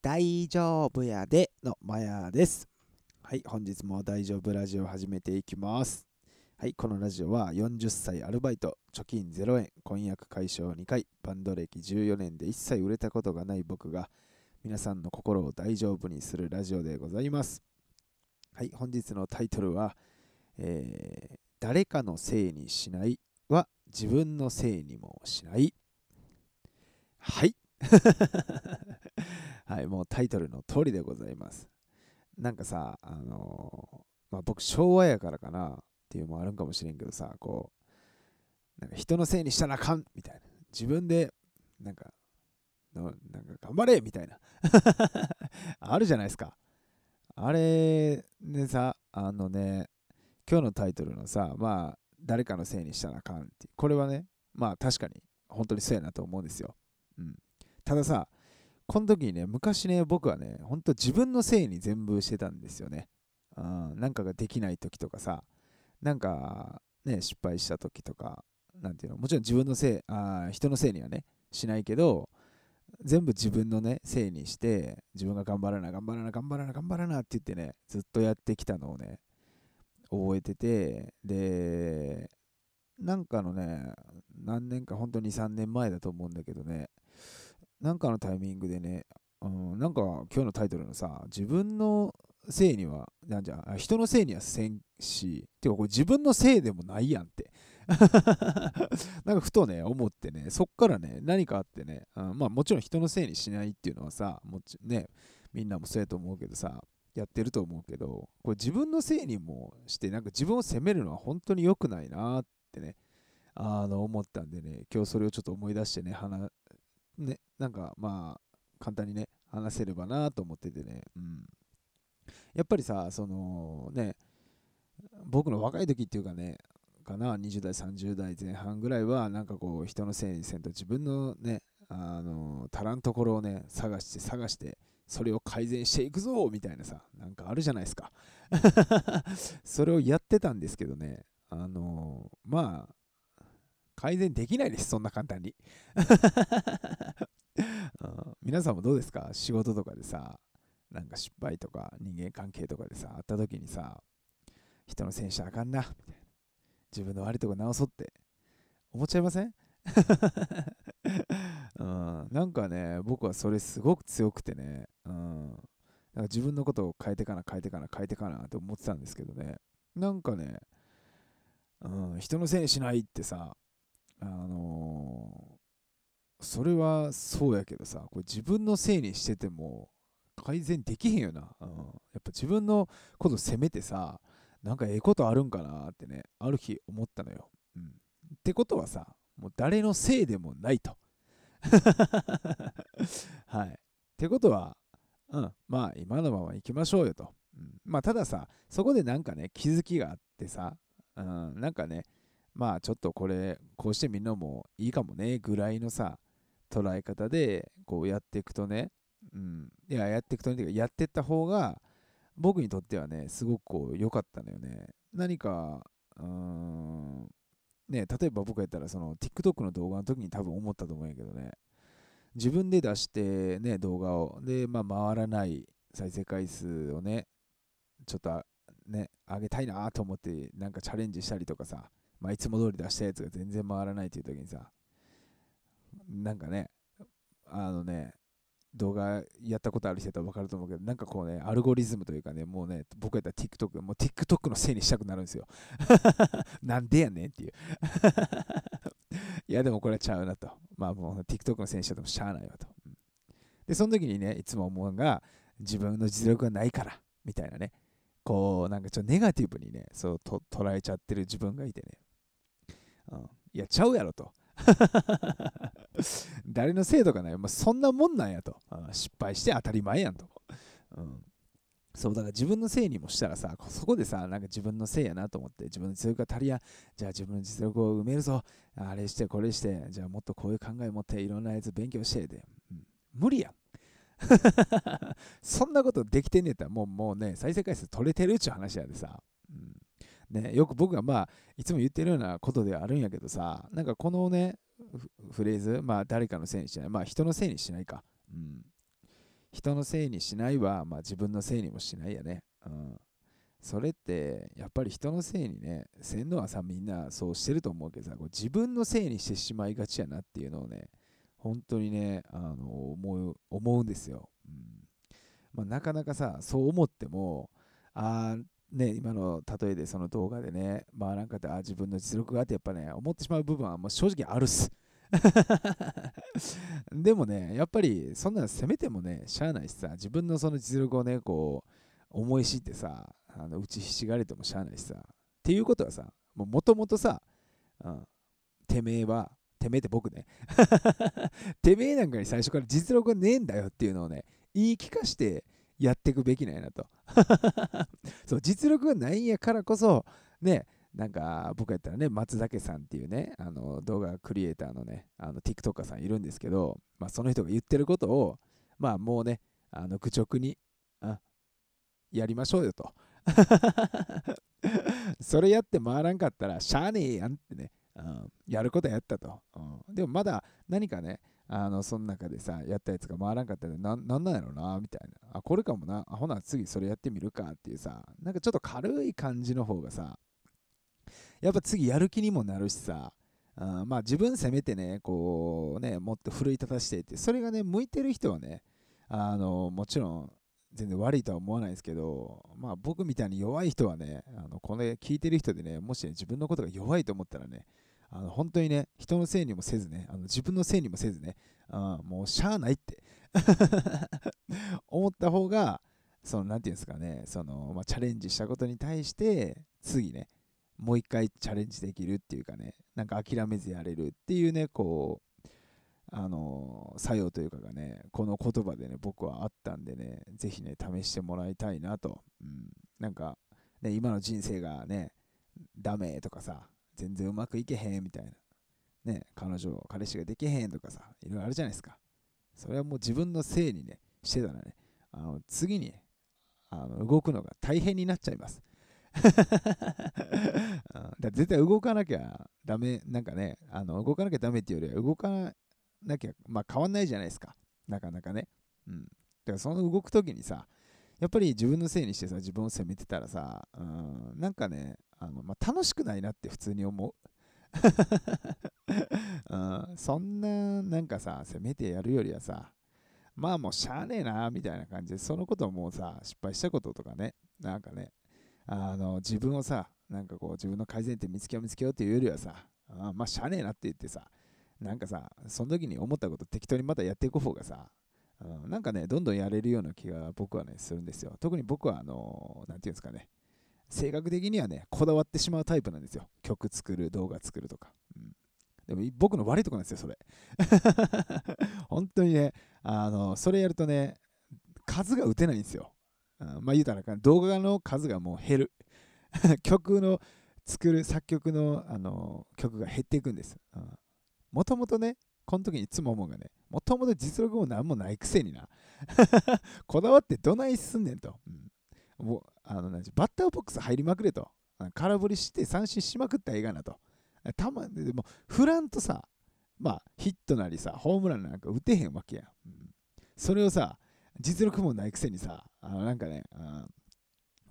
大丈夫やでのマヤです。はい、本日も大丈夫ラジオを始めていきます。はい、このラジオは40歳アルバイト、貯金0円、婚約解消2回、バンド歴14年で一切売れたことがない僕が皆さんの心を大丈夫にするラジオでございます。はい、本日のタイトルは、えー誰かのせいにしないは自分のせいにもしない。はい。はい、もうタイトルの通りでございます。なんかさ、あのーまあ、僕、昭和やからかなっていうのもあるんかもしれんけどさ、こう、なんか人のせいにしたらあかんみたいな。自分で、なんか、のなんか頑張れみたいな。あるじゃないですか。あれでさ、あのね、今日のタイトルのさ、まあ、誰かのせいにしたらあかんって。これはね、まあ確かに本当にそうやなと思うんですよ。うん。たださ、この時にね、昔ね、僕はね、本当自分のせいに全部してたんですよね。うん、なんかができない時とかさ、なんかね、失敗した時とか、なんていうの、もちろん自分のせい、あ人のせいにはね、しないけど、全部自分のね、せいにして、自分が頑張らな、頑張らな、頑張らな、頑張らなって言ってね、ずっとやってきたのをね、覚えてて、で、なんかのね、何年か、本当に3年前だと思うんだけどね、なんかのタイミングでね、うん、なんか今日のタイトルのさ、自分のせいには、なんじゃ、人のせいにはせんし、てかこれ自分のせいでもないやんって。なんかふとね、思ってね、そっからね、何かあってね、うんまあもちろん人のせいにしないっていうのはさ、もちね、みんなもそうやと思うけどさ、やってると思うけど、これ自分のせいにもして、なんか自分を責めるのは本当に良くないなってね、あの思ったんでね、今日それをちょっと思い出してね、話ね、なんかまあ、簡単にね、話せればなと思っててね、うん。やっぱりさ、そのね、僕の若い時っていうかね、かな、20代、30代前半ぐらいは、なんかこう、人のせいにせんと、自分のね、あの、足らんところをね、探して探して、それを改善していくぞみたいなさ、なんかあるじゃないですか。それをやってたんですけどね、あの、まあ、改善できないです、そんな簡単に。皆さんもどうですか？仕事とかでさ、なんか失敗とか人間関係とかでさ、あった時にさ、人のせいにしたらあかんな、みたいな。自分の悪いとこ直そうって。思っちゃいません？うん、なんかね、僕はそれすごく強くてね、うん、なんか自分のことを変えてかな、変えてかな、変えてかなって思ってたんですけどね、なんかね、うん、人のせいにしないってさ、あのーそれはそうやけどさ、これ自分のせいにしてても改善できへんよな。うん、やっぱ自分のこと責めてさ、なんかええことあるんかなってね、ある日思ったのよ。うん、ってことはさ、もう誰のせいでもないと。はい。ってことは、うん、まあ今のまま行きましょうよと。うん、まあたださ、そこでなんかね、気づきがあってさ、うん、なんかね、まあちょっとこれ、こうしてみんなもいいかもね、ぐらいのさ、捉え方でこうやっていくとね、うん、いや、やっていくとね、てかやってった方が、僕にとってはね、すごくこう良かったのよね。何か、うーん、ね、例えば僕やったら、その TikTok の動画の時に多分思ったと思うんやけどね、自分で出してね、動画を、で、まあ回らない再生回数をね、ちょっとね、上げたいなと思って、なんかチャレンジしたりとかさ、まあ、いつも通り出したやつが全然回らないっていう時にさ、なんかね、あのね、動画やったことある人だと分かると思うけど、なんかこうね、アルゴリズムというかね、もうね、僕やったら TikTok、もう TikTok のせいにしたくなるんですよ。なんでやねんっていう。いや、でもこれはちゃうなと。まあもう TikTok のせいにしちゃってもしゃあないわと。うんで、その時にね、いつも思うのが、自分の実力がないから、みたいなね。こう、なんかちょっとネガティブにね、そうと捉えちゃってる自分がいてね。いや、ちゃうやろと。誰のせいとかない、まあ、そんなもんなんやと。うん失敗して当たり前やんと。うん、そう、だから自分のせいにもしたらさ、そこでさ、なんか自分のせいやなと思って、自分の実力が足りや、じゃあ自分の実力を埋めるぞ。あれして、これして、じゃあもっとこういう考え持って、いろんなやつ勉強してで。うん、無理やん。そんなことできてんねやったら、もうもうね、再生回数取れてるっちゅう話やでさ。うんね、よく僕がまあ、いつも言ってるようなことではあるんやけどさ、なんかこのね、フレーズ、まあ誰かのせいにしない、まあ人のせいにしないか。うん、人のせいにしないは、まあ、自分のせいにもしないやね。うん。それってやっぱり人のせいにね、せんのはさ、みんなそうしてると思うけどさ、こう自分のせいにしてしまいがちやなっていうのをね、本当にね、あの思う思うんですよ。うんまあ、なかなかさ、そう思っても、あね、今の例えでその動画でね、まあなんかあ自分の実力があってやっぱね、思ってしまう部分はもう正直あるっす。でもね、やっぱりそんなの責めてもね、しゃあないしさ、自分のその実力をね、こう、思い知ってさ、あの打ちひしがれてもしゃあないしさ。っていうことはさ、もともとさ、うん、てめえは、てめえって僕ね、てめえなんかに最初から実力がねえんだよっていうのをね、言い聞かしてやっていくべきなんやなと。そう実力がないんやからこそ、ね、なんか僕やったらね、松崎さんっていうね、あの動画クリエイターのね、あの TikToker さんいるんですけど、まあ、その人が言ってることを、まあもうね、あの愚直にあやりましょうよと。それやって回らんかったら、しゃあねえやんってね、うん、やることやったと、うん。でもまだ何かね、あの、その中でさ、やったやつが回らんかったら、ななんなんやろな、みたいな。あ、これかもな。あ、ほな、次それやってみるかっていうさ、なんかちょっと軽い感じの方がさ、やっぱ次やる気にもなるしさ、あまあ自分責めてね、こうね、もっと奮い立たしてって、それがね、向いてる人はね、あの、もちろん全然悪いとは思わないですけど、まあ僕みたいに弱い人はね、あのこれ聞いてる人でね、もし、ね、自分のことが弱いと思ったらね、あの本当にね、人のせいにもせずね、あの自分のせいにもせずね、あもうしゃあないって 思った方が、その、なんていうんですかね、その、まあ、チャレンジしたことに対して、次ね、もう一回チャレンジできるっていうかね、なんか諦めずやれるっていうね、こう、あの作用というかがね、この言葉でね、僕はあったんでね、ぜひね、試してもらいたいなと。うん、なんか、ね、今の人生がね、ダメとかさ、全然うまくいけへんみたいな。ね、彼女、彼氏ができへんとかさ、いろいろあるじゃないですか。それはもう自分のせいにね、してたらね、あの次にあの動くのが大変になっちゃいます。だ絶対動かなきゃダメ、なんかね、あの動かなきゃダメっていうよりは動かなきゃ、まあ変わんないじゃないですか。なかなかね。うん。だからその動くときにさ、やっぱり自分のせいにしてさ、自分を責めてたらさ、うん、なんかね、あの、まあ、楽しくないなって普通に思う。うん、そんな、なんかさ、責めてやるよりはさ、まあもうしゃあねえな、みたいな感じで、そのことをもうさ、失敗したこととかね、なんかね、あの、自分をさ、なんかこう、自分の改善点見つけよう見つけようっていうよりはさ、あまあしゃあねえなって言ってさ、なんかさ、その時に思ったこと適当にまたやっていく方がさ、うん、なんかね、どんどんやれるような気が僕はね、するんですよ。特に僕は、あの、なんていうんですかね、性格的にはね、こだわってしまうタイプなんですよ。曲作る、動画作るとか。うん、でも僕の悪いとこなんですよ、それ。本当にね、あの、それやるとね、数が打てないんですよ。うん、まあ言うたら、動画の数がもう減る。曲の作る作曲のあの曲が減っていくんです。もともとね、この時にいつも思うがね、もともと実力も何もないくせにな。こだわってどないすんねんと。うんもうあのなバッターボックス入りまくれと。空振りして三振しまくったらええがなと。たまにでも、フランとさ、まあ、ヒットなりさ、ホームランなんか打てへんわけやん。うん、それをさ、実力もないくせにさ、あのなんかね、うん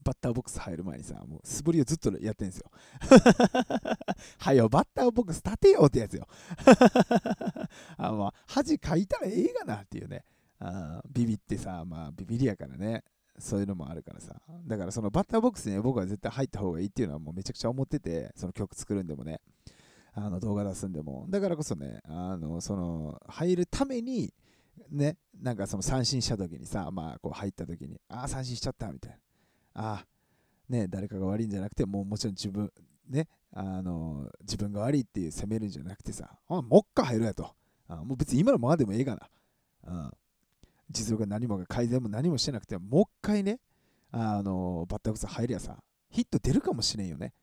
バッターボックス入る前にさ、もう素振りをずっとやってんすよ。はよ、バッターボックス立てようってやつよ。あまあ、恥かいたらええがなっていうね。あビビってさ、まあ、ビビりやからね。そういうのもあるからさ。だからそのバッターボックスに僕は絶対入った方がいいっていうのはもうめちゃくちゃ思ってて、その曲作るんでもね、あの動画出すんでも。だからこそね、あの、その、入るために、ね、なんかその三振した時にさ、まあこう入った時に、ああ、三振しちゃったみたいな。ああ、ね、誰かが悪いんじゃなくて、もうもちろん自分、ね、あの、自分が悪いっていう責めるんじゃなくてさ、あもっか入るやと。あもう別に今のままでもええがな。あ実力が何も改善も何もしてなくてもう一回ね、あのバッターボックス入りゃさ、ヒット出るかもしれんよね。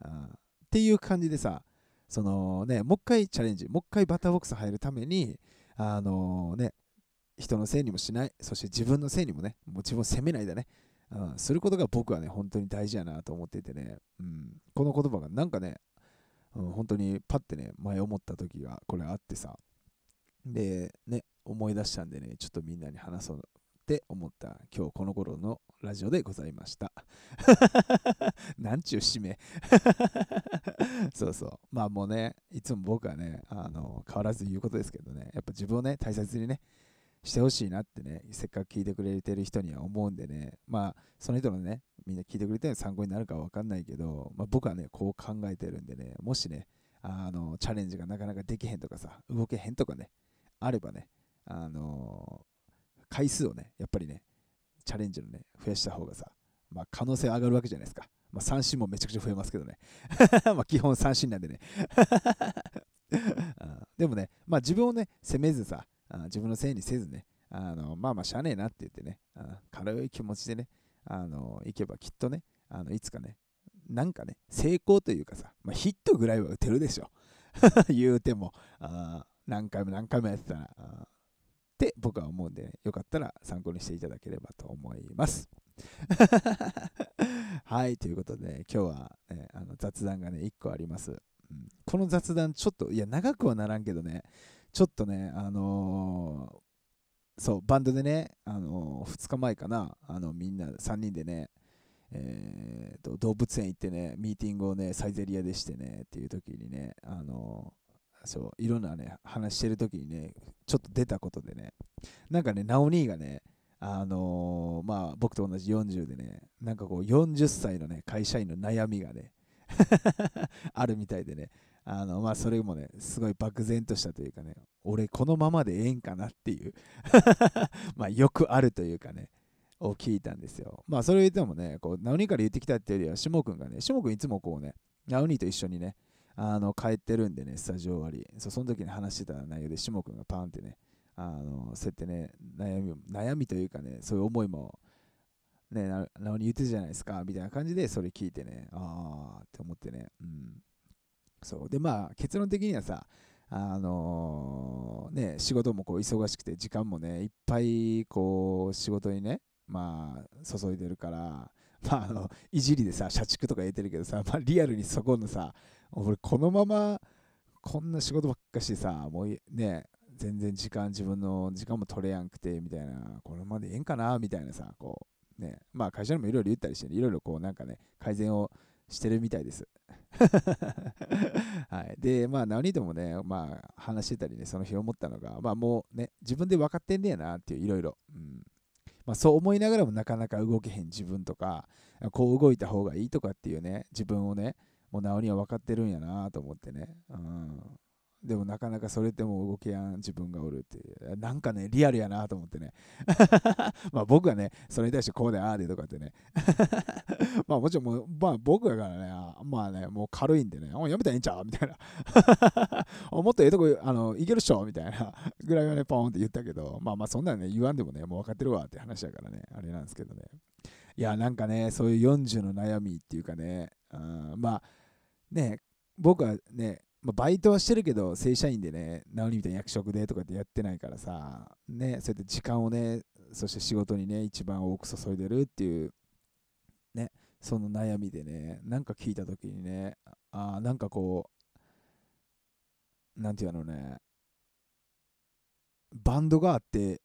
あっていう感じでさ、そのね、もう一回チャレンジ、もう一回バッターボックス入るために、あのね、人のせいにもしない、そして自分のせいにもね、もう自分を責めないでね、うん、することが僕はね、本当に大事やなと思っていてね、うん、この言葉がなんかね、うん、本当にパッてね、前思った時がこれあってさ、で、ね、思い出したんでね、ちょっとみんなに話そうって思った今日この頃のラジオでございました。なんちゅう締め そうそう。まあもうね、いつも僕はね、あの変わらず言うことですけどね、やっぱ自分をね、大切にね、してほしいなってね、せっかく聞いてくれてる人には思うんでね、まあ、その人のね、みんな聞いてくれてる参考になるかは分かんないけど、まあ、僕はね、こう考えてるんでね、もしね、あの、チャレンジがなかなかできへんとかさ、動けへんとかね、あればね、あの回数をね、やっぱりね、チャレンジのね、増やした方がさ、まあ、可能性上がるわけじゃないですか。まあ、三振もめちゃくちゃ増えますけどね。まあ基本三振なんでね でもね、まあ自分をね、責めずさ、自分のせいにせずね、あのまあまあしゃあねえなって言ってね、あ軽い気持ちでね、あの行けばきっとね、あのいつかね、なんかね、成功というかさ、まあ、ヒットぐらいは打てるでしょ。言うても、あ何回も何回もやってたら、僕は思うんで、ね、よかったら参考にしていただければと思います。はい、ということで、今日は、ね、あの雑談がね、1個あります、うん。この雑談、ちょっと、いや、長くはならんけどね、ちょっとね、あのー、そう、バンドでね、あのー、2日前かな、あのみんな3人でね、えーと、動物園行ってね、ミーティングをね、サイゼリアでしてね、っていう時にね、あのー、そう、いろんなね、話してる時にね、ちょっと出たことでね、なんかね、ナオ兄がね、あのー、まあ、僕と同じ40でね、なんかこう、40歳のね、会社員の悩みがね、あるみたいでね、あの、まあ、それもね、すごい漠然としたというかね、俺このままでええんかなっていう まあ、よくあるというかね、を聞いたんですよ。まあ、それを言ってもね、こう、ナウニーから言ってきたっていうよりは、下君がね、下君いつもこうね、ナウニーと一緒にね、あの、帰ってるんでね、スタジオ終わり。そその時に話してた内容で、下君がパンってね、あの、そうやってね、悩み、悩みというかね、そういう思いも、ね、ななおに言ってたじゃないですか、みたいな感じで、それ聞いてね、あーって思ってね、うん。そう。で、まあ、結論的にはさ、あのー、ね、仕事もこう忙しくて、時間もね、いっぱいこう、仕事にね、まあ、注いでるから、まあ、あの、いじりでさ、社畜とか言ってるけどさ、まあ、リアルにそこのさ、俺、このまま、こんな仕事ばっかしさ、もうね、全然時間、自分の時間も取れやんくて、みたいな、これまでええんかな、みたいなさ、こう、ね、まあ会社にもいろいろ言ったりして、いろいろこうなんかね、改善をしてるみたいです。はい、で、まあ、何人ともね、まあ、話してたりね、その日思ったのが、まあ、もうね、自分で分かってんねやなっていう、いろいろ。うんま、そう思いながらもなかなか動けへん自分とか、こう動いた方がいいとかっていうね、自分をね、もうなおには分かってるんやなと思ってね。うんでもなかなかそれでも動けやん自分がおるっていう。なんかね、リアルやなと思ってね。まあ僕はね、それに対してこうでああでとかってね。まあもちろんもう、まあ僕だからね、まあね、もう軽いんでね、やめたらいいんちゃうみたいな。もっとええとこ、あの、いけるっしょみたいなぐらいはね、ポンって言ったけど、まあまあそんなね、言わんでもね、もう分かってるわって話だからね、あれなんですけどね。いや、なんかね、そういう40の悩みっていうかね、うんまあ、ね、僕はね、まあ、バイトはしてるけど、正社員でね、ナオリみたいに役職でとかってやってないからさ、ね、そうやって時間をね、そして仕事にね、一番多く注いでるっていう、ね、その悩みでね、なんか聞いたときにね、あなんかこう、なんていうのね、バンドがあって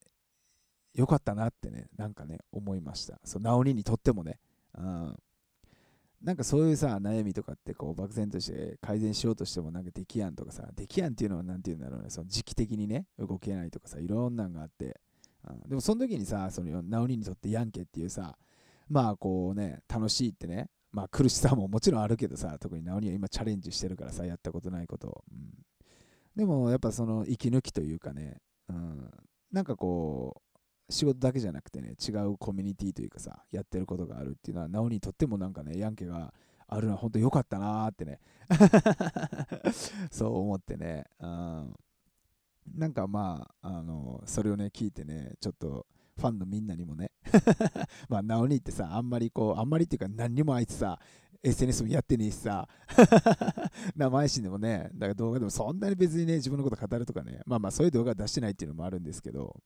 よかったなってね、なんかね、思いました。そう、ナオリにとってもね。うんなんかそういうさ、悩みとかってこう漠然として改善しようとしてもなんかできやんとかさ、できやんっていうのは何て言うんだろうね、その時期的にね、動けないとかさ、いろんなんがあって、うん、でもその時にさ、そのナオリにとってヤンケっていうさ、まあこうね、楽しいってね、まあ苦しさももちろんあるけどさ、特にナオリは今チャレンジしてるからさ、やったことないこと。を。うん、でもやっぱその息抜きというかね、うん、なんかこう、仕事だけじゃなくてね、違うコミュニティというかさ、やってることがあるっていうのは、なおにとってもなんかね、ヤンケがあるのは本当良かったなーってね。そう思ってね、うん、なんかまあ、あの、それをね、聞いてね、ちょっと、ファンのみんなにもね まあ、なおにってさ、あんまりこう、あんまりっていうか、何にもあいつさ、SNS もやってねえしさ、名前しでもね、だから動画でもそんなに別にね、自分のこと語るとかね、まあまあそういう動画出してないっていうのもあるんですけど、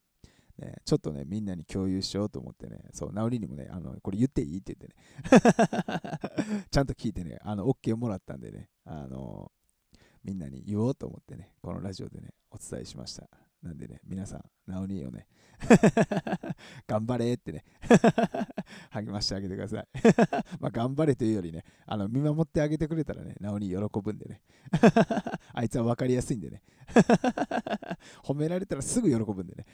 ね、ちょっとね、みんなに共有しようと思ってね、そう、ナオリにもね、あの、これ言っていいって言ってね、ちゃんと聞いてね、あの、OK もらったんでね、あの、みんなに言おうと思ってね、このラジオでね、お伝えしました。なんでね、皆さん、ナオリをね 頑張れってね 励ましてあげてください ま頑張れというよりね、あの見守ってあげてくれたらね、なおに喜ぶんでね。あいつは分かりやすいんでね。褒められたらすぐ喜ぶんでね。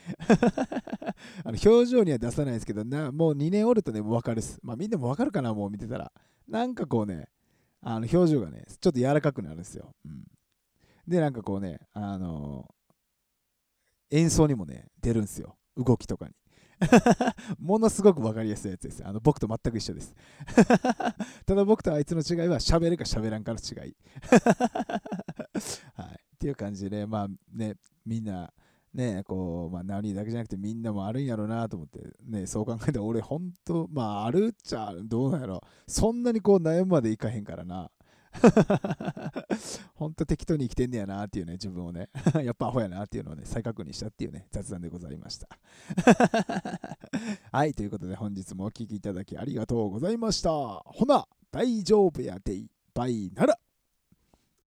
あの表情には出さないですけどな、もう2年おるとね、分かるっす。まみんなも分かるかな、もう見てたら。なんかこうね、あの表情がね、ちょっと柔らかくなるんですよ。うん、で、なんかこうね、あのー、演奏にもね、出るんですよ。動きとかに。ものすごく分かりやすいやつです。あの僕と全く一緒です。ただ僕とあいつの違いは喋るか喋らんかの違い。はい。っていう感じで、まあね、みんな、ね、こう、まあ、ナオだけじゃなくてみんなもあるんやろうなと思って、ね、そう考えたら俺ほんと、まああるっちゃどうなんやろ。そんなにこう悩むまでいかへんからな。ほんと適当に生きてんねやなっていうね、自分をね、やっぱアホやなっていうのをね、再確認したっていうね、雑談でございました。はい、ということで本日もお聴きいただきありがとうございました。ほな、大丈夫やでい、バイなら。